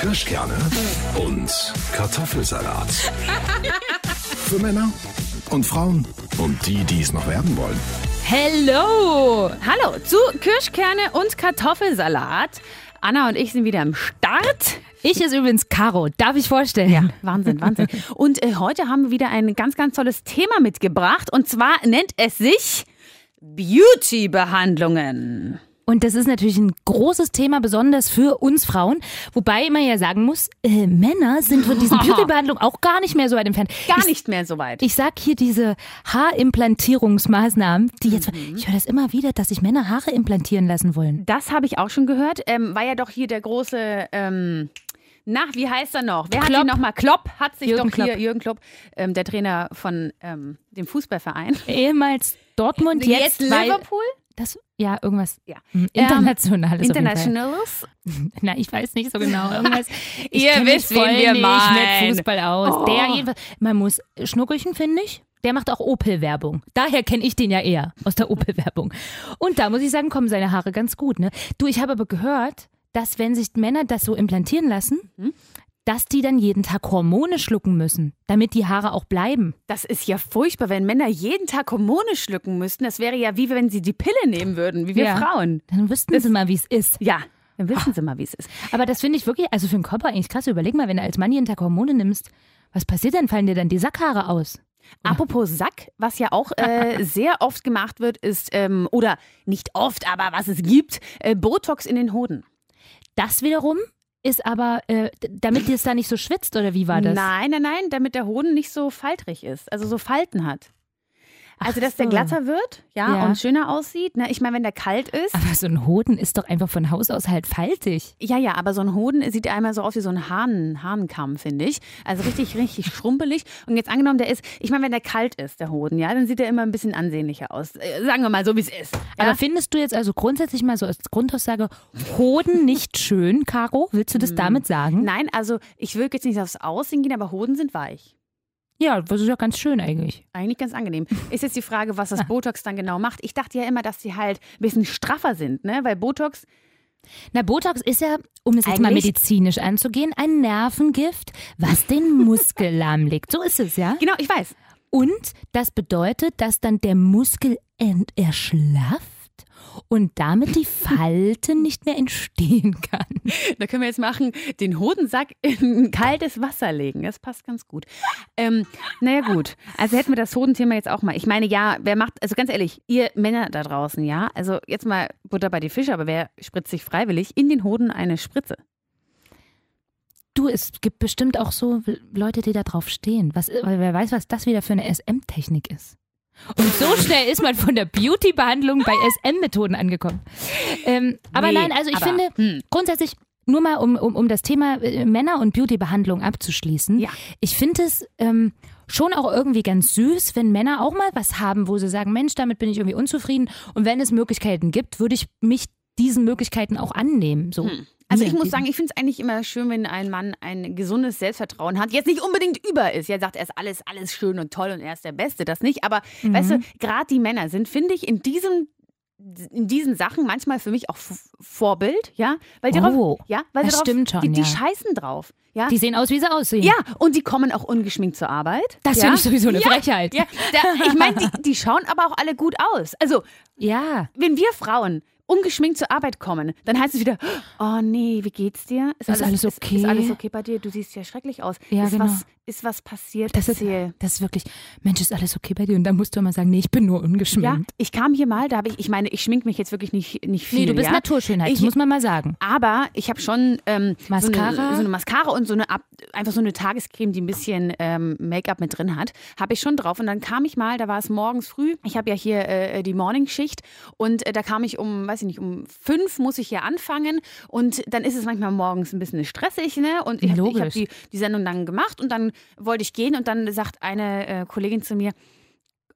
Kirschkerne und Kartoffelsalat. Für Männer und Frauen und die, die es noch werden wollen. Hello! Hallo zu Kirschkerne und Kartoffelsalat. Anna und ich sind wieder am Start. Ich ist übrigens Caro, darf ich vorstellen? Ja, Wahnsinn, Wahnsinn. Und äh, heute haben wir wieder ein ganz, ganz tolles Thema mitgebracht. Und zwar nennt es sich Beauty-Behandlungen. Und das ist natürlich ein großes Thema, besonders für uns Frauen. Wobei man ja sagen muss, äh, Männer sind von diesen Beauty-Behandlungen auch gar nicht mehr so weit entfernt. Gar ich, nicht mehr so weit. Ich sag hier diese Haarimpplantierungsmaßnahmen, die jetzt, ich höre das immer wieder, dass sich Männer Haare implantieren lassen wollen. Das habe ich auch schon gehört. Ähm, war ja doch hier der große. Ähm na, wie heißt er noch? Wer hat Klopp. ihn nochmal? Klopp hat sich Jürgen doch hier, Klopp. Jürgen Klopp, ähm, der Trainer von ähm, dem Fußballverein. Ehemals Dortmund, jetzt, weil Liverpool? Das ja irgendwas Ja. hm, internationales. auf jeden Fall. Internationals? Na, ich weiß nicht so genau. Irgendwas. Ihr wisst, wen wir meinen. mit Fußball aus. Oh. Der jedenfalls. Man muss Schnuckelchen, finde ich. Der macht auch Opel-Werbung. Daher kenne ich den ja eher aus der Opel-Werbung. Und da muss ich sagen, kommen seine Haare ganz gut. Ne? Du, ich habe aber gehört, dass wenn sich Männer das so implantieren lassen, Mhm. Dass die dann jeden Tag Hormone schlucken müssen, damit die Haare auch bleiben. Das ist ja furchtbar, wenn Männer jeden Tag Hormone schlucken müssten. Das wäre ja wie wenn sie die Pille nehmen würden, wie wir Ja. Frauen. Dann wüssten sie mal, wie es ist. Ja, dann wissen sie mal, wie es ist. Aber das finde ich wirklich, also für den Körper eigentlich krass. Überleg mal, wenn du als Mann jeden Tag Hormone nimmst, was passiert dann? Fallen dir dann die Sackhaare aus? Apropos Sack, was ja auch äh, sehr oft gemacht wird, ist, ähm, oder nicht oft, aber was es gibt, äh, Botox in den Hoden. Das wiederum ist aber, äh, damit es da nicht so schwitzt, oder wie war das? Nein, nein, nein, damit der Hoden nicht so faltrig ist, also so Falten hat. Also, dass der so. glatter wird, ja, Ja. und schöner aussieht. Ne? Ich meine, wenn der kalt ist, Aber so ein Hoden ist doch einfach von Haus aus halt faltig. ja, ja, aber so ein Hoden sieht einmal so aus wie so ein Hahn, Hahnenkamm, finde ich. Also richtig, richtig schrumpelig. Und jetzt angenommen, der ist, ich meine, wenn der kalt ist, der Hoden, ja, dann sieht er immer ein bisschen ansehnlicher aus. Äh, sagen wir mal so, wie es ist. Ja? Aber findest du jetzt also grundsätzlich mal so als Grundaussage Hoden nicht schön, Caro? Willst du das damit sagen? Nein, also ich will jetzt nicht aufs Aussehen gehen, aber Hoden sind weich. Ja, das ist ja ganz schön eigentlich. Eigentlich ganz angenehm. Ist jetzt die Frage, was das Botox dann genau macht. Ich dachte ja immer, dass die halt ein bisschen straffer sind, ne? Weil Botox, Na, Botox ist ja, um es jetzt mal medizinisch anzugehen, ein Nervengift, was den Muskel lahmlegt. So ist es, ja? genau, ich weiß. Und das bedeutet, dass dann der Muskel erschlafft und damit die Falte nicht mehr entstehen kann. Da können wir jetzt machen, den Hodensack in kaltes Wasser legen. Das passt ganz gut. Ähm, naja, gut. Also hätten wir das Hodenthema jetzt auch mal. Ich meine, ja, wer macht, also ganz ehrlich, ihr Männer da draußen, ja, also jetzt mal Butter bei die Fische, aber wer spritzt sich freiwillig in den Hoden eine Spritze? Du, es gibt bestimmt auch so Leute, die da drauf stehen. Was, wer weiß, was das wieder für eine SM-Technik ist. Und so schnell ist man von der Beauty-Behandlung bei SM-Methoden angekommen. Ähm, aber Nee, nein, also ich aber, finde hm. grundsätzlich, nur mal um, um, um das Thema äh, Männer- und Beauty-Behandlung abzuschließen. Ja. Ich finde es ähm, schon auch irgendwie ganz süß, wenn Männer auch mal was haben, wo sie sagen, Mensch, damit bin ich irgendwie unzufrieden. Und wenn es Möglichkeiten gibt, würde ich mich diesen Möglichkeiten auch annehmen. So. Also Mir ich muss sagen, ich finde es eigentlich immer schön, wenn ein Mann ein gesundes Selbstvertrauen hat. Jetzt nicht unbedingt über ist. Er sagt, er ist alles, alles schön und toll und er ist der Beste. Das nicht. Aber Mhm. weißt du, gerade die Männer sind, finde ich, in diesem in diesen Sachen manchmal für mich auch Vorbild, ja, weil die Oh, drauf, ja, weil das drauf, stimmt schon, die, die ja. scheißen drauf, ja, Die sehen aus, wie sie aussehen. ja, und die kommen auch ungeschminkt zur Arbeit. Das ja? finde ich sowieso eine ja, Frechheit. Ja, da, ich meine, die, die schauen aber auch alle gut aus. Also ja. wenn wir Frauen ungeschminkt zur Arbeit kommen, dann heißt es wieder, oh nee, wie geht's dir? Ist alles okay? Ist, ist alles okay bei dir? Du siehst ja schrecklich aus. Ja, ist, genau. was, ist was passiert? Das ist, das ist wirklich, Mensch, ist alles okay bei dir? Und dann musst du immer sagen, nee, ich bin nur Ja, ungeschminkt. ich kam hier mal, da habe ich, ich meine, ich schmink mich jetzt wirklich nicht, nicht viel. nee, du bist ja? Naturschönheit, das Ich- muss man mal sagen. Aber ich habe schon ähm, So, Mascara? eine, so eine Mascara und so eine einfach so eine Tagescreme, die ein bisschen ähm, Make-up mit drin hat, habe ich schon drauf. Und dann kam ich mal, da war es morgens früh. Ich habe ja hier äh, die Morningschicht und äh, da kam ich um, weiß ich nicht, um fünf muss ich hier anfangen und dann ist es manchmal morgens ein bisschen stressig, ne? Und ich habe Logisch. hab die, die Sendung dann gemacht und dann wollte ich gehen und dann sagt eine äh, Kollegin zu mir,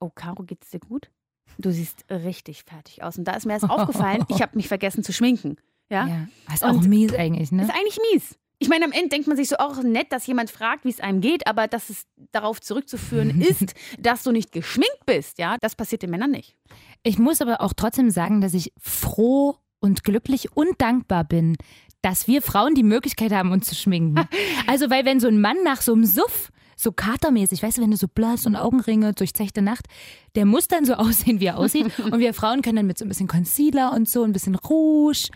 oh Caro, geht's dir gut? Du siehst richtig fertig aus. Und da ist mir erst aufgefallen, ich habe mich vergessen zu schminken. Ja? Ja. Ist auch mies eigentlich, ne? Ist eigentlich mies. Ich meine, am Ende denkt man sich so auch nett, dass jemand fragt, wie es einem geht, aber dass es darauf zurückzuführen ist, dass du nicht geschminkt bist, ja, das passiert den Männern nicht. Ich muss aber auch trotzdem sagen, dass ich froh und glücklich und dankbar bin, dass wir Frauen die Möglichkeit haben, uns zu schminken. Also, weil wenn so ein Mann nach so einem Suff so katermäßig, weißt du, wenn du so blass und Augenringe, durchzechte Nacht, der muss dann so aussehen, wie er aussieht. Und wir Frauen können dann mit so ein bisschen Concealer und so, ein bisschen Rouge,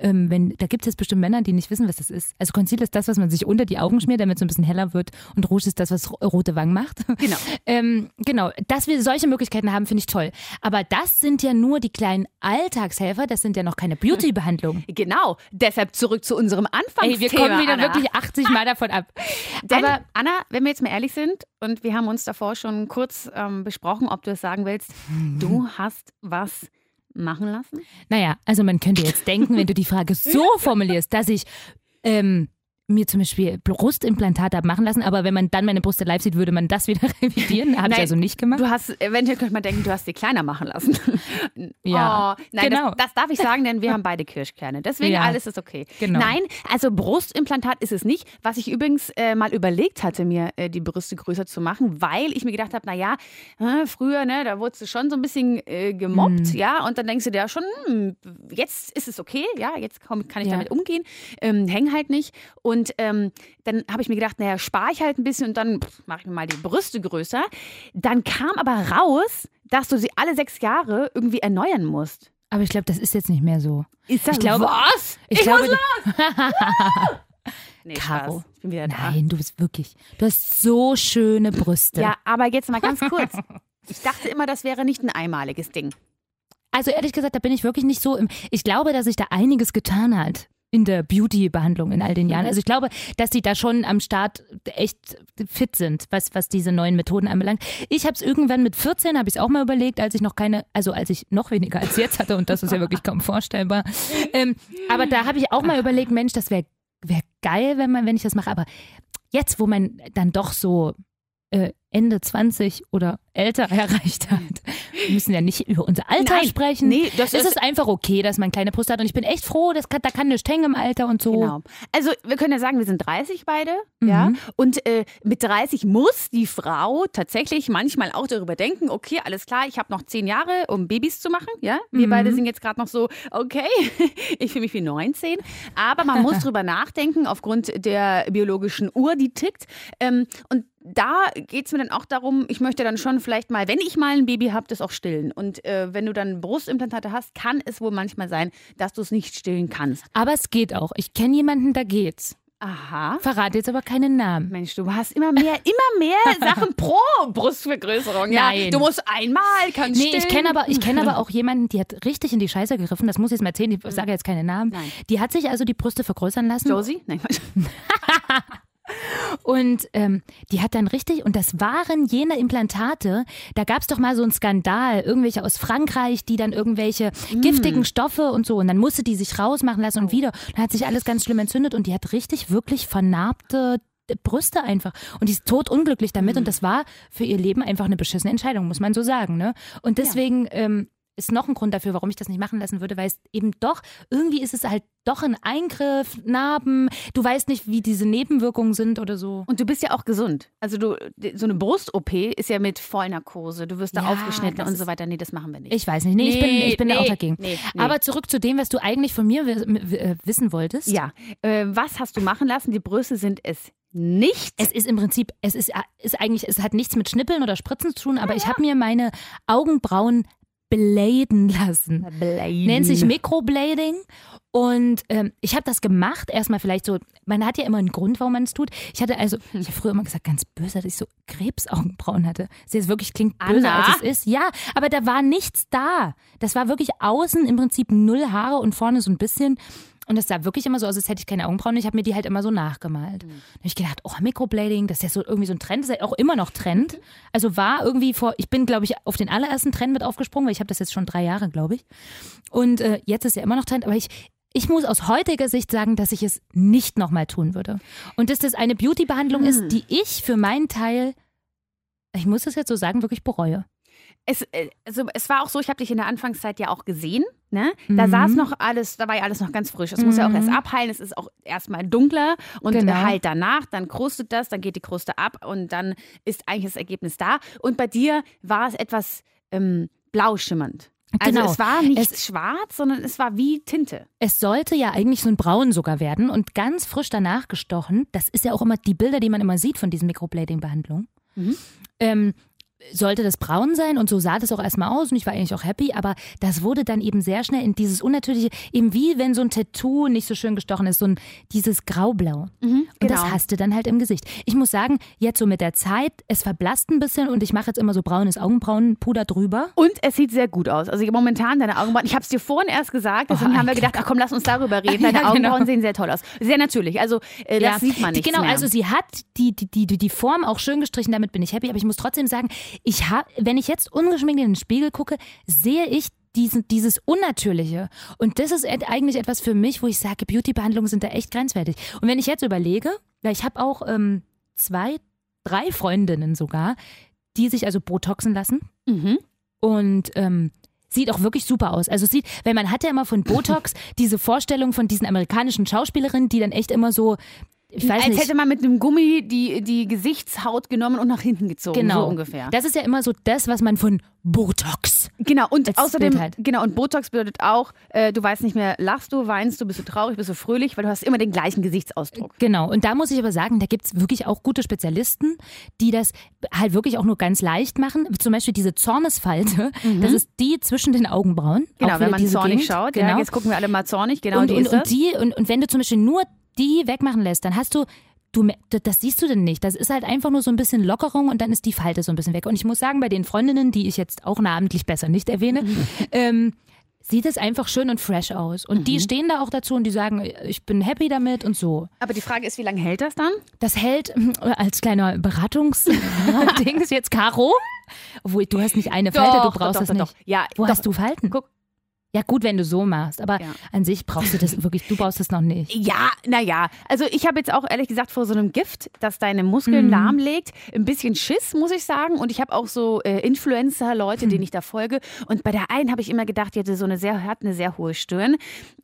ähm, wenn, da gibt es jetzt bestimmt Männer, die nicht wissen, was das ist. Also Concealer ist das, was man sich unter die Augen schmiert, damit es so ein bisschen heller wird. Und Rouge ist das, was rote Wangen macht. Genau. ähm, genau. Dass wir solche Möglichkeiten haben, finde ich toll. Aber das sind ja nur die kleinen Alltagshelfer. Das sind ja noch keine Beauty-Behandlungen. Genau. Deshalb zurück zu unserem Anfangsthema. Ey, wir kommen wieder Anna. wirklich 80 Mal davon ab. Denn, Aber Anna, wenn wir jetzt mal ehrlich sind, und wir haben uns davor schon kurz ähm, besprochen, ob du es sagen willst, du hast was machen lassen? Naja, also man könnte jetzt denken, wenn du die Frage so formulierst, dass ich ähm, mir zum Beispiel Brustimplantate habe machen lassen, aber wenn man dann meine Brüste live sieht, würde man das wieder revidieren. Habe ich also nicht gemacht. Du hast, eventuell könnte man denken, du hast sie kleiner machen lassen. Ja, oh, nein, genau. das, das darf ich sagen, denn wir haben beide Kirschkerne. Deswegen Ja, alles ist okay. genau. Nein, also Brustimplantat ist es nicht. Was ich übrigens äh, mal überlegt hatte, mir äh, die Brüste größer zu machen, weil ich mir gedacht habe, naja, äh, früher, ne, da wurdest du schon so ein bisschen äh, gemobbt, Mhm. ja, und dann denkst du dir ja schon, hm, jetzt ist es okay, ja, jetzt komm, kann ich Ja. damit umgehen, ähm, häng halt nicht. Und ähm, dann habe ich mir gedacht, naja, spare ich halt ein bisschen und dann mache ich mir mal die Brüste größer. Dann kam aber raus, dass du sie alle sechs Jahre irgendwie erneuern musst. Aber ich glaube, das ist jetzt nicht mehr so. Ist das Ich glaube- was? Ich, glaube, Nee, Caro. Spaß. Ich bin wieder da. nein, du bist wirklich. Du hast so schöne Brüste. Ja, aber jetzt mal ganz kurz. Ich dachte immer, das wäre nicht ein einmaliges Ding. Also ehrlich gesagt, da bin ich wirklich nicht so im. Ich glaube, dass sich da einiges getan hat in der Beauty-Behandlung in all den Jahren. Also ich glaube, dass sie da schon am Start echt fit sind, was, was diese neuen Methoden anbelangt. Ich habe es irgendwann mit 14, habe ich es auch mal überlegt, als ich noch keine, also als ich noch weniger als jetzt hatte und das ist ja wirklich kaum vorstellbar. Ähm, aber da habe ich auch mal überlegt, Mensch, das wäre wär geil, wenn man, wenn ich das mache. Aber jetzt, wo man dann doch so äh, Ende 20 oder älter erreicht hat, wir müssen ja nicht über unser Alter Nein, sprechen. nee, das es ist- ist einfach okay, dass man kleine Brüste hat. Und ich bin echt froh, das kann, da kann nichts hängen im Alter und so. Genau. Also wir können ja sagen, wir sind 30 beide, Mhm. ja. Und äh, mit 30 muss die Frau tatsächlich manchmal auch darüber denken, okay, alles klar, ich habe noch zehn Jahre, um Babys zu machen, ja. Wir Mhm. beide sind jetzt gerade noch so, okay, ich fühle mich wie 19. Aber man muss drüber nachdenken, aufgrund der biologischen Uhr, die tickt. Ähm, und da geht es mir dann auch darum, ich möchte dann schon vielleicht mal, wenn ich mal ein Baby habe, das auch stillen. Und äh, wenn du dann Brustimplantate hast, kann es wohl manchmal sein, dass du es nicht stillen kannst. Aber es geht auch. Ich kenne jemanden, da geht's. Aha. Verrate jetzt aber keinen Namen. Mensch, du hast immer mehr, immer mehr Sachen pro Brustvergrößerung. Ja, Nein. du musst einmal, kannst Nee, ich stillen. kenne aber, ich kenn aber auch jemanden, die hat richtig in die Scheiße gegriffen. Das muss ich jetzt mal erzählen. Ich sage jetzt keine Namen. Nein. Die hat sich also die Brüste vergrößern lassen. Josie? Nein. Und ähm, die hat dann richtig, und das waren jene Implantate, da gab es doch mal so einen Skandal, irgendwelche aus Frankreich, die dann irgendwelche Mm. giftigen Stoffe und so, und dann musste die sich rausmachen lassen Oh. und wieder. Dann hat sich alles ganz schlimm entzündet und die hat richtig wirklich vernarbte Brüste einfach. Und die ist totunglücklich damit Mm. und das war für ihr Leben einfach eine beschissene Entscheidung, muss man so sagen. Ne? Und deswegen ähm, ist noch ein Grund dafür, warum ich das nicht machen lassen würde, weil es eben doch, irgendwie ist es halt doch ein Eingriff, Narben, du weißt nicht, wie diese Nebenwirkungen sind oder so. Und du bist ja auch gesund. Also du, so eine Brust-OP ist ja mit Vollnarkose. Du wirst da Ja, aufgeschnitten und so weiter. Nee, das machen wir nicht. Ich weiß nicht. Nee, ich bin, ich bin da Nee, auch dagegen. nee, nee. Aber zurück zu dem, was du eigentlich von mir äh, wissen wolltest. ja, äh, was hast du machen lassen? Die Brüste sind es nicht. Es ist im Prinzip, es ist, äh, ist eigentlich, es hat nichts mit Schnippeln oder Spritzen zu tun, aber ich habe mir meine Augenbrauen bladen lassen. Nennt sich Microblading. Und ähm, ich habe das gemacht, erstmal vielleicht so, man hat ja immer einen Grund, warum man es tut. Ich hatte also, ich habe früher immer gesagt, ganz böse, dass ich so Krebsaugenbrauen hatte. Das jetzt wirklich klingt böse, Anna? als es ist. Ja, aber da war nichts da. Das war wirklich außen im Prinzip null Haare und vorne so ein bisschen. Und es sah wirklich immer so aus, als hätte ich keine Augenbrauen. Ich habe mir die halt immer so nachgemalt. Mhm. Da habe ich gedacht, oh, Microblading, das ist ja so irgendwie so ein Trend, das ist ja auch immer noch Trend. Also war irgendwie vor, ich bin, glaube ich, auf den allerersten Trend mit aufgesprungen, weil ich habe das jetzt schon drei Jahre, glaube ich. Und äh, jetzt ist ja immer noch Trend, aber ich, ich muss aus heutiger Sicht sagen, dass ich es nicht nochmal tun würde. Und dass das eine Beauty-Behandlung Hm. ist, die ich für meinen Teil, ich muss es jetzt so sagen, wirklich bereue. Es, äh, also es war auch so, ich habe dich in der Anfangszeit ja auch gesehen. Ne? Da Mhm. saß noch alles, da war ja alles noch ganz frisch. Es muss ja auch erst Mhm. abheilen, es ist auch erstmal dunkler und Genau. halt danach, dann krustet das, dann geht die Kruste ab und dann ist eigentlich das Ergebnis da. Und bei dir war es etwas ähm, blau schimmernd. Also Genau. es war nicht Es- schwarz, sondern es war wie Tinte. Es sollte ja eigentlich so ein Braun sogar werden und ganz frisch danach gestochen. Das ist ja auch immer die Bilder, die man immer sieht von diesen Microblading-Behandlungen. Mhm. Ähm, sollte das braun sein und so sah das auch erstmal aus und ich war eigentlich auch happy, aber das wurde dann eben sehr schnell in dieses unnatürliche, eben wie wenn so ein Tattoo nicht so schön gestochen ist, so ein dieses Graublau. Und das genau. hast du dann halt im Gesicht. Ich muss sagen, jetzt so mit der Zeit, es verblasst ein bisschen und ich mache jetzt immer so braunes Augenbrauenpuder drüber. Und es sieht sehr gut aus. Also momentan deine Augenbrauen, ich habe es dir vorhin erst gesagt, deswegen Oh, haben wir gedacht, ach komm, lass uns darüber reden. Deine Ja, genau. Augenbrauen sehen sehr toll aus. Sehr natürlich. Also äh, das Ja, sieht man nicht Genau, mehr. also sie hat die, die, die, die Form auch schön gestrichen, damit bin ich happy. Aber ich muss trotzdem sagen, ich hab, wenn ich jetzt ungeschminkt in den Spiegel gucke, sehe ich diesen, dieses Unnatürliche. Und das ist eigentlich etwas für mich, wo ich sage, Beauty-Behandlungen sind da echt grenzwertig. Und wenn ich jetzt überlege, weil ich habe auch ähm, zwei, drei Freundinnen sogar, die sich also Botoxen lassen. mhm. Und ähm, sieht auch wirklich super aus. Also es sieht, weil man hat ja immer von Botox diese Vorstellung von diesen amerikanischen Schauspielerinnen, die dann echt immer so, ich weiß Als nicht. hätte man mit einem Gummi die, die Gesichtshaut genommen und nach hinten gezogen. Genau. So ungefähr. Das ist ja immer so das, was man von Botox. Genau, und Als außerdem, halt. genau, und Botox bedeutet auch, äh, du weißt nicht mehr, lachst du, weinst du, bist du traurig, bist du fröhlich, weil du hast immer den gleichen Gesichtsausdruck. Genau. Und da muss ich aber sagen, da gibt es wirklich auch gute Spezialisten, die das halt wirklich auch nur ganz leicht machen. Zum Beispiel diese Zornesfalte, das ist die zwischen den Augenbrauen. Mhm. Genau, wenn man zornig Gegend. schaut, Genau. ja, jetzt gucken wir alle mal zornig, genau, und, die und, das. und die und, und wenn du zum Beispiel nur die wegmachen lässt, dann hast du Du, das siehst du denn nicht. Das ist halt einfach nur so ein bisschen Lockerung und dann ist die Falte so ein bisschen weg. Und ich muss sagen, bei den Freundinnen, die ich jetzt auch namentlich besser nicht erwähne, ähm, sieht es einfach schön und fresh aus. Und die stehen da auch dazu und die sagen, ich bin happy damit und so. Aber die Frage ist, wie lange hält das dann? Das hält äh, als kleiner Beratungsdings jetzt Caro. Obwohl, du hast nicht eine Falte, du brauchst das nicht. Ja, Wo doch. hast du Falten? Guck. Ja, gut, wenn du so machst, aber Ja. an sich brauchst du das wirklich, du brauchst das noch nicht. Ja, naja. Also ich habe jetzt auch ehrlich gesagt vor so einem Gift, das deine Mhm. Muskeln lahmlegt, ein bisschen Schiss, muss ich sagen. Und ich habe auch so äh, Influencer, Leute, Hm. denen ich da folge. Und bei der einen habe ich immer gedacht, die hatte so eine sehr, hat eine sehr hohe Stirn.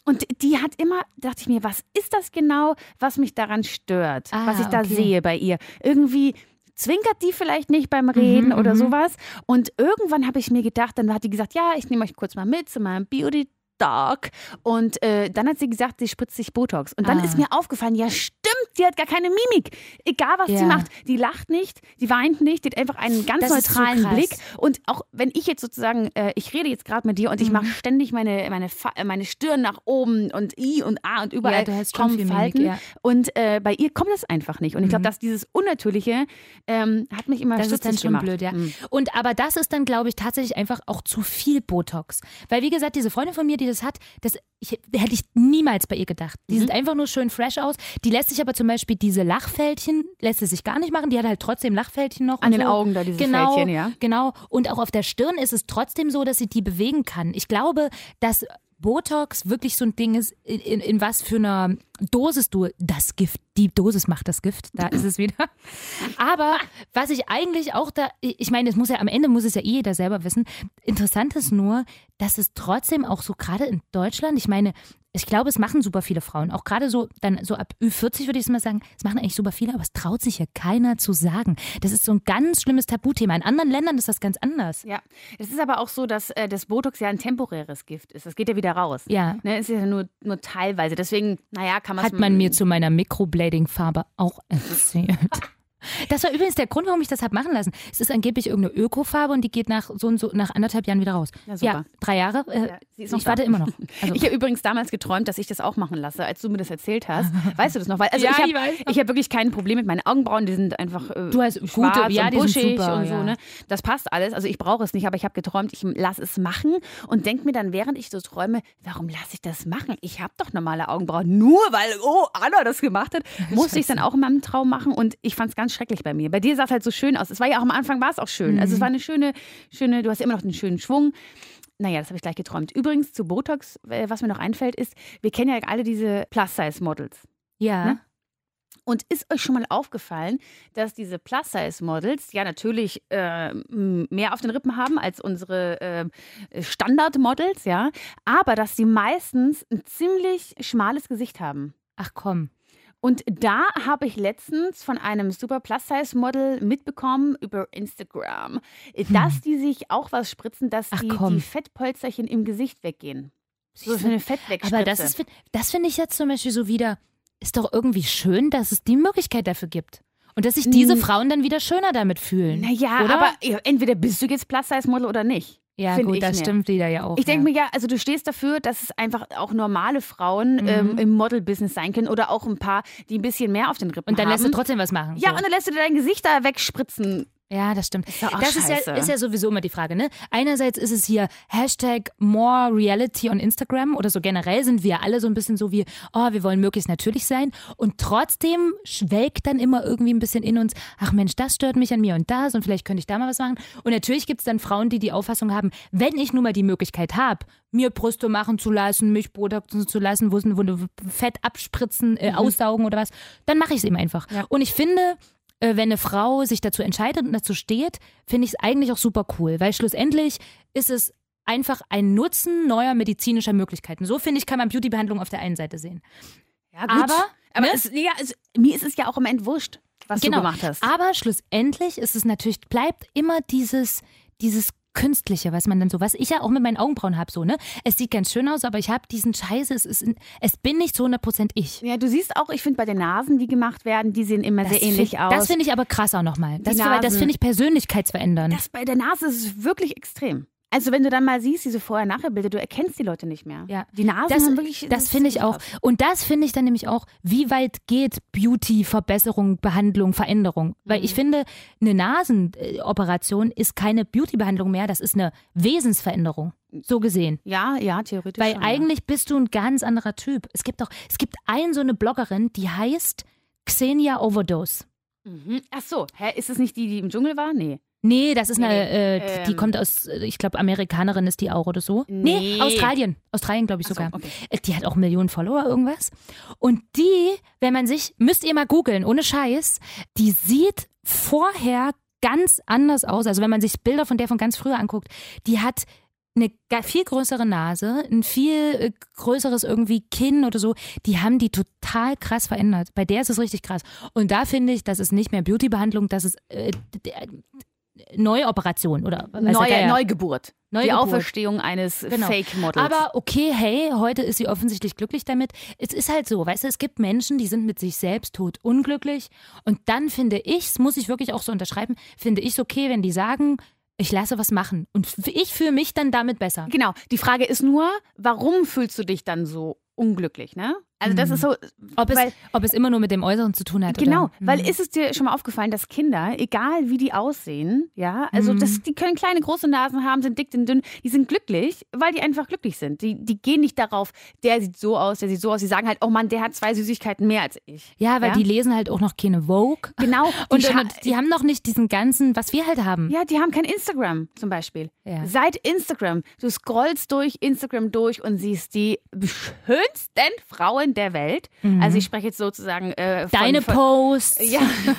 Und die hat immer, dachte ich mir, was ist das genau, was mich daran stört, Ah, was ich da okay. sehe bei ihr? Irgendwie zwinkert die vielleicht nicht beim Reden Mhm, oder sowas. Und irgendwann habe ich mir gedacht, dann hat die gesagt, ja, ich nehme euch kurz mal mit zu meinem Beauty Talk. Und äh, dann hat sie gesagt, sie spritzt sich Botox. Und dann Ah. ist mir aufgefallen, ja stimmt, die hat gar keine Mimik. Egal, was sie Ja. macht. Die lacht nicht, die weint nicht, die hat einfach einen ganz Das so neutralen. Blick. Und auch wenn ich jetzt sozusagen, äh, ich rede jetzt gerade mit dir und ich Mhm. mache ständig meine, meine, Fa- äh, meine Stirn nach oben und I und A und überall Ja, du hast kommen viel Mimik, Falten. ja. Und äh, bei ihr kommt das einfach nicht. Und ich glaube, dass dieses Unnatürliche ähm, hat mich immer Das ist dann schon gemacht. blöd, ja. Mhm. Und aber das ist dann, glaube ich, tatsächlich einfach auch zu viel Botox. Weil, wie gesagt, diese Freundin von mir, die das hat, das ich, hätte ich niemals bei ihr gedacht. Die Mhm. sieht einfach nur schön fresh aus. Die lässt sich aber zum Beispiel diese Lachfältchen, lässt sie sich gar nicht machen. Die hat halt trotzdem Lachfältchen noch. An den so. Augen da, dieses genau, Fältchen, ja. Genau. Und auch auf der Stirn ist es trotzdem so, dass sie die bewegen kann. Ich glaube, dass Botox wirklich so ein Ding ist, in, in, in was für einer Dosis du das Gift, die Dosis macht das Gift, da ist es wieder. Aber was ich eigentlich auch da, ich meine, es muss ja am Ende muss es ja eh jeder selber wissen. Interessant ist nur, dass es trotzdem auch so gerade in Deutschland, ich meine, ich glaube, es machen super viele Frauen, auch gerade so dann so ab Ü40 würde ich es mal sagen, es machen eigentlich super viele, aber es traut sich ja keiner zu sagen. Das ist so ein ganz schlimmes Tabuthema. In anderen Ländern ist das ganz anders. Ja, es ist aber auch so, dass äh, das Botox ja ein temporäres Gift ist. Das geht ja wieder raus. Ja. Ne, ist ja nur, nur teilweise. Deswegen, naja, kann man Hat man mir zu meiner Microblading-Farbe auch erzählt. Das war übrigens der Grund, warum ich das habe machen lassen. Es ist angeblich irgendeine Ökofarbe und die geht nach so und so nach anderthalb Jahren wieder raus. Ja, super. drei Jahre. Äh, Ja, ich da. warte immer noch. Also, Ich habe übrigens damals geträumt, dass ich das auch machen lasse, als du mir das erzählt hast. Weißt du das noch? Also Ja, ich habe ich ich hab wirklich kein Problem mit meinen Augenbrauen. Die sind einfach äh, Du hast schwarz gute- ja, und die sind buschig super, und so. ja. Ne? Das passt alles. Also ich brauche es nicht, aber ich habe geträumt, ich lasse es machen und denke mir dann, während ich so träume, warum lasse ich das machen? Ich habe doch normale Augenbrauen. Nur weil, oh, Anna das gemacht hat, musste ich es dann auch in meinem Traum machen und ich fand es ganz schrecklich bei mir. Bei dir sah es halt so schön aus. Es war ja auch am Anfang war es auch schön. Also es Mhm. war eine schöne, schöne, du hast immer noch einen schönen Schwung. Naja, das habe ich gleich geträumt. Übrigens zu Botox, äh, was mir noch einfällt, ist, wir kennen ja alle diese Plus-Size-Models. ja. Ne? Und ist euch schon mal aufgefallen, dass diese Plus-Size-Models ja natürlich äh, mehr auf den Rippen haben als unsere äh, Standard-Models, ja, aber dass sie meistens ein ziemlich schmales Gesicht haben. Ach komm. Und da habe ich letztens von einem super Plus-Size-Model mitbekommen über Instagram, dass die sich auch was spritzen, dass Hm. Ach, die, komm. die Fettpolsterchen im Gesicht weggehen. So eine Fettwegspritze. Aber das ist, das finde ich jetzt zum Beispiel so wieder, ist doch irgendwie schön, dass es die Möglichkeit dafür gibt. Und dass sich diese. Frauen dann wieder schöner damit fühlen. Naja, oder? aber entweder bist du jetzt Plus-Size-Model oder nicht. Ja, find gut, das mir. stimmt wieder ja auch. Ich denke ja. mir ja, also du stehst dafür, dass es einfach auch normale Frauen Mhm. ähm, im Model-Business sein können oder auch ein paar, die ein bisschen mehr auf den Rippen Und dann haben. lässt du trotzdem was machen. ja, so. und dann lässt du dir dein Gesicht da wegspritzen. Ja, das stimmt. auch das ist ja, ist ja sowieso immer die Frage, ne? Einerseits ist es hier Hashtag more reality on Instagram oder so generell sind wir alle so ein bisschen so wie, oh, wir wollen möglichst natürlich sein und trotzdem schwelgt dann immer irgendwie ein bisschen in uns, ach Mensch, das stört mich an mir und das und vielleicht könnte ich da mal was machen. Und natürlich gibt es dann Frauen, die die Auffassung haben, wenn ich nun mal die Möglichkeit habe, mir Brüste machen zu lassen, mich botoxen zu lassen, wo, wo Fett abspritzen, äh, aussaugen oder was, dann mache ich es eben einfach. Ja. Und ich finde, wenn eine Frau sich dazu entscheidet und dazu steht, finde ich es eigentlich auch super cool, weil schlussendlich ist es einfach ein Nutzen neuer medizinischer Möglichkeiten. So finde ich, kann man Beautybehandlung auf der einen Seite sehen. Ja, Aber, aber ne? es, ja, es, mir ist es ja auch im Endeffekt wurscht, was Genau. du gemacht hast. Aber schlussendlich ist es natürlich, bleibt immer dieses, dieses Künstliche, was man dann so, was ich ja auch mit meinen Augenbrauen habe, so, ne? Es sieht ganz schön aus, aber ich habe diesen Scheiße, es, ist, es bin nicht zu 100% ich. Ja, du siehst auch, ich finde bei den Nasen, die gemacht werden, die sehen immer sehr ähnlich find, aus. Das finde ich aber krass auch nochmal. Das, das finde ich persönlichkeitsverändernd. das bei der Nase ist es wirklich extrem. Also wenn du dann mal siehst, diese Vorher-Nachher-Bilder, du erkennst die Leute nicht mehr. Ja. Die Nasen Das, wirklich. das finde ich auch. Und das finde ich dann nämlich auch, wie weit geht Beauty, Verbesserung, Behandlung, Veränderung? Weil Mhm. ich finde, eine Nasenoperation ist keine Beauty-Behandlung mehr, das ist eine Wesensveränderung. So gesehen. Ja, ja, theoretisch. Weil schon, eigentlich bist du ein ganz anderer Typ. Es gibt auch, es gibt ein so eine Bloggerin, die heißt Xenia Overdose. Ja. Mhm. Ach so, hä, ist es nicht die, die im Dschungel war? Nee. Nee, das ist eine, Nee, äh, die ähm. kommt aus, äh, ich glaube, Amerikanerin ist die auch oder so. Nee. Australien. Australien, glaube ich so, sogar. okay. Äh, Die hat auch Millionen Follower, irgendwas. Und die, wenn man sich, müsst ihr mal googeln, ohne Scheiß, die sieht vorher ganz anders aus. Also wenn man sich Bilder von der von ganz früher anguckt, die hat eine viel größere Nase, ein viel äh, größeres irgendwie Kinn oder so, die haben die total krass verändert. Bei der ist es richtig krass. Und da finde ich, das ist nicht mehr Beauty-Behandlung, das ist äh, Neuoperation oder Neue, Geier. Neugeburt. Die Neugeburt. Auferstehung eines Genau. Fake-Models. Aber okay, hey, heute ist sie offensichtlich glücklich damit. Es ist halt so, weißt du, es gibt Menschen, die sind mit sich selbst tot unglücklich. Und dann finde ich, das muss ich wirklich auch so unterschreiben, finde ich es okay, wenn die sagen, ich lasse was machen. Und ich fühle mich dann damit besser. Genau. Die Frage ist nur, warum fühlst du dich dann so unglücklich, ne? Also das Mhm. ist so, Ob es, weil, ob es immer nur mit dem Äußeren zu tun hat. genau, oder? weil Mhm. ist es dir schon mal aufgefallen, dass Kinder, egal wie die aussehen, ja, also Mhm. das, die können kleine, große Nasen haben, sind dick, sind dünn, die sind glücklich, weil die einfach glücklich sind. Die, die gehen nicht darauf, der sieht so aus, der sieht so aus. Die sagen halt, oh Mann, der hat zwei Süßigkeiten mehr als ich. Ja, weil Ja? die lesen halt auch noch keine Vogue. Genau. Und, die, und die haben noch nicht diesen ganzen, was wir halt haben. Ja, die haben kein Instagram zum Beispiel. Ja. Seit Instagram. Du scrollst durch Instagram durch und siehst die schönsten Frauen der Welt. Also ich spreche jetzt sozusagen äh, von, Mhm. Deine von, Posts. Ja,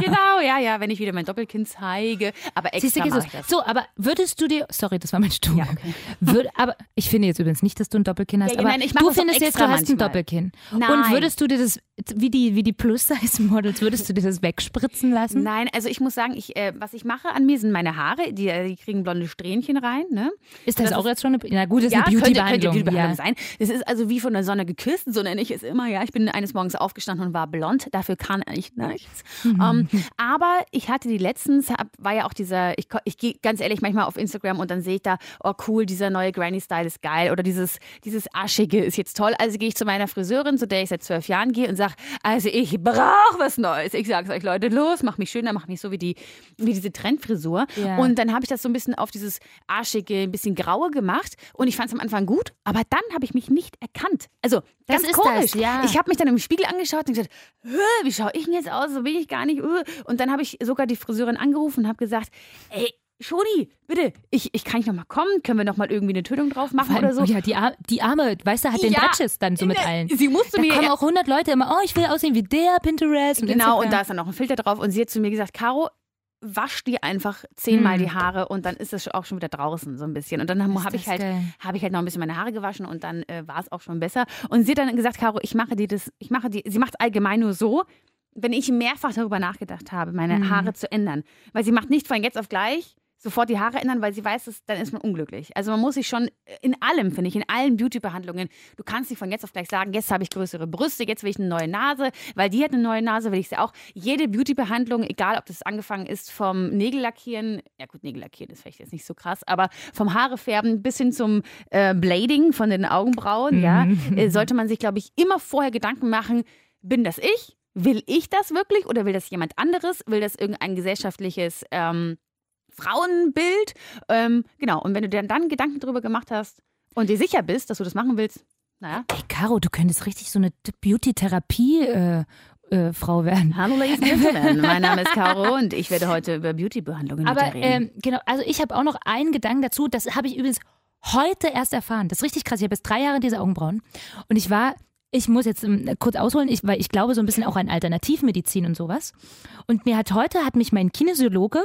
genau, ja, ja, wenn ich wieder mein Doppelkinn zeige. Aber extra Jesus. mache ich das. So, aber würdest du dir, sorry, das war mein Stuhl. Ja, okay. Würd, aber ich finde jetzt übrigens nicht, dass du ein Doppelkinn hast, Ja, aber nein, du findest jetzt, du hast ein manchmal. Doppelkinn. Nein. Und würdest du dir das, wie die, wie die Plus-Size-Models, würdest du dir das wegspritzen lassen? Nein, also ich muss sagen, ich, äh, was ich mache an mir sind meine Haare, die, äh, die kriegen blonde Strähnchen rein. Ne? Ist das, das auch jetzt schon eine, na gut, das ist ja, eine könnte, könnte Beauty-Behandlung. Beauty-Behandlung ja. sein. Es ist also wie von der Sonne geküsst, so nenne ich es immer. Ja, ich bin eines Morgens aufgestanden und war blond. Dafür kann ich nichts. ähm, aber ich hatte die letztens, hab, war ja auch dieser, ich, ich gehe ganz ehrlich manchmal auf Instagram und dann sehe ich da, oh cool, dieser neue Granny-Style ist geil oder dieses, dieses Aschige ist jetzt toll. Also gehe ich zu meiner Friseurin, zu der ich seit zwölf Jahren gehe und sage, also ich brauche was Neues. Ich sage es euch, Leute, los, mach mich schöner, mach mich so wie, die, wie diese Trendfrisur. Ja. Und dann habe ich das so ein bisschen auf dieses Arschige, ein bisschen graue gemacht und ich fand es am Anfang gut, aber dann habe ich mich nicht erkannt. Also Das ganz ist komisch. das, ja. Ich habe mich dann im Spiegel angeschaut und gesagt, "Hä, wie schaue ich denn jetzt aus? So bin ich gar nicht. äh." Und dann habe ich sogar die Friseurin angerufen und habe gesagt, ey, Schoni, bitte, ich, ich kann ich noch mal kommen? Können wir noch mal irgendwie eine Tönung drauf machen allem, oder so? oh ja, die, Ar die Arme, weißt du, hat den Ja, dann so mit ne, allen. Sie musste Da mir kommen auch 100 Leute immer, oh, ich will aussehen wie der, Pinterest und Genau, und Instagram. da ist dann noch ein Filter drauf. Und sie hat zu mir gesagt, Caro, wasch die einfach zehnmal Hm. die Haare und dann ist es auch schon wieder draußen so ein bisschen. Und dann habe hab ich halt habe ich halt noch ein bisschen meine Haare gewaschen und dann äh, war es auch schon besser. Und sie hat dann gesagt, Caro, ich mache dir das, ich mache die, sie macht allgemein nur so, wenn ich mehrfach darüber nachgedacht habe, meine Mhm. Haare zu ändern. Weil sie macht nicht von jetzt auf gleich sofort die Haare ändern, weil sie weiß, dass, dann ist man unglücklich. Also man muss sich schon in allem, finde ich, in allen Beauty-Behandlungen, du kannst nicht von jetzt auf gleich sagen, jetzt habe ich größere Brüste, jetzt will ich eine neue Nase, weil die hat eine neue Nase, will ich sie auch. Jede Beauty-Behandlung, egal ob das angefangen ist vom Nägellackieren, ja gut, Nägellackieren ist vielleicht jetzt nicht so krass, aber vom Haarefärben bis hin zum äh, Blading von den Augenbrauen, ja, äh, sollte man sich, glaube ich, immer vorher Gedanken machen, bin das ich? Will ich das wirklich oder will das jemand anderes? Will das irgendein gesellschaftliches ähm, Frauenbild? Ähm, genau, und wenn du dir dann Gedanken darüber gemacht hast und dir sicher bist, dass du das machen willst, naja. Ey, Caro, du könntest richtig so eine Beauty-Therapie äh, äh, Frau werden. Hallo, Ladies and Gentlemen, mein Name ist Caro und ich werde heute über Beauty-Behandlungen Aber ähm, genau, also ich habe auch noch einen Gedanken dazu, das habe ich übrigens heute erst erfahren. Das ist richtig krass. Ich habe jetzt drei Jahre diese Augenbrauen und ich war, ich muss jetzt ähm, kurz ausholen, ich, weil ich glaube so ein bisschen auch an Alternativmedizin und sowas. Und mir hat heute, hat mich mein Kinesiologe,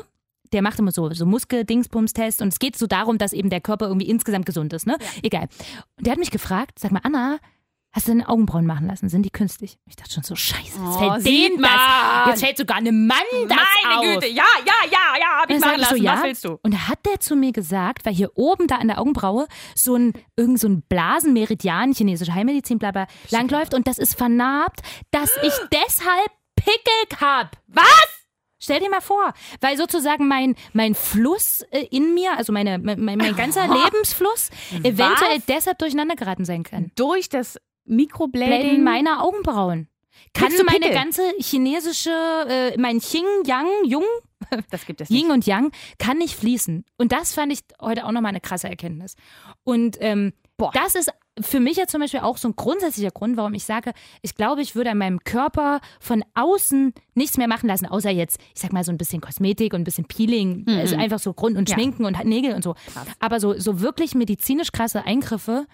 der macht immer so, so Muskel-Dingsbums-Test und es geht so darum, dass eben der Körper irgendwie insgesamt gesund ist, ne? Egal. Und der hat mich gefragt, sag mal, Anna, hast du deine Augenbrauen machen lassen? Sind die künstlich? Ich dachte schon so, scheiße, jetzt Oh, fällt man. das, jetzt fällt sogar einem Mann das auf. ja, ja, ja, ja, hab Und dann sag ich so, ja. Und da hat der zu mir gesagt, weil hier oben da an der Augenbraue so ein irgend so ein Blasenmeridian, chinesische Heilmedizin, bla bla, langläuft und das ist vernarbt, dass ich deshalb Pickel hab. Was? Stell dir mal vor, weil sozusagen mein, mein Fluss äh, in mir, also meine, mein, mein ganzer Lebensfluss, eventuell deshalb durcheinander geraten sein kann. Durch das Mikroblading meiner Augenbrauen. Kann Kriegst du meine Pickel? ganze chinesische, äh, mein Xing, Yang, Jung, das gibt es nicht. Yin und Yang kann nicht fließen. Und das fand ich heute auch nochmal eine krasse Erkenntnis. Und ähm, Boah. das ist für mich ja zum Beispiel auch so ein grundsätzlicher Grund, warum ich sage, ich glaube, ich würde an meinem Körper von außen nichts mehr machen lassen, außer jetzt, ich sag mal, so ein bisschen Kosmetik und ein bisschen Peeling, also einfach so Grund und Ja. Schminken und Nägel und so. Krass. Aber so, so wirklich medizinisch krasse Eingriffe,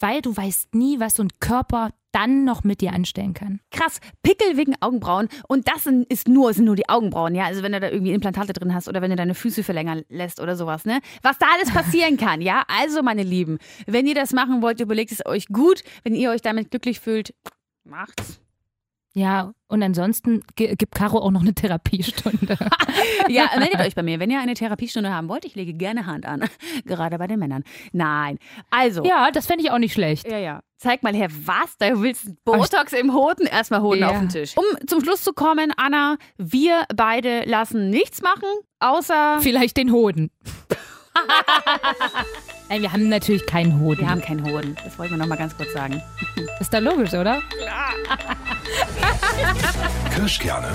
weil du weißt nie, was so ein Körper dann noch mit dir anstellen kann. krass, Pickel wegen Augenbrauen und das sind, ist nur, sind nur die Augenbrauen, ja, also wenn du da irgendwie Implantate drin hast oder wenn du deine Füße verlängern lässt oder sowas, ne, was da alles passieren kann, ja, also meine Lieben, wenn ihr das machen wollt, überlegt es euch gut, wenn ihr euch damit glücklich fühlt, macht's. Ja, und ansonsten gi- gibt Caro auch noch eine Therapiestunde. Ja, meldet euch bei mir, wenn ihr eine Therapiestunde haben wollt, ich lege gerne Hand an, gerade bei den Männern. Nein, also, ja, das fände ich auch nicht schlecht. Ja, ja. Zeig mal her, was? Da willst du Botox im Hoden? Erstmal Hoden Ja. auf den Tisch. Um zum Schluss zu kommen, Anna, wir beide lassen nichts machen, außer Vielleicht den Hoden. Nein, wir haben natürlich keinen Hoden. wir haben keinen Hoden. Das wollte ich noch mal ganz kurz sagen. Ist da logisch, oder? Kirschkerne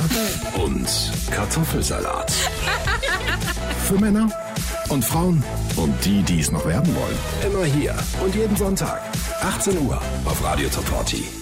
und Kartoffelsalat. Für Männer und Frauen und die, die es noch werden wollen. Immer hier und jeden Sonntag. 18 Uhr auf Radio Top 40.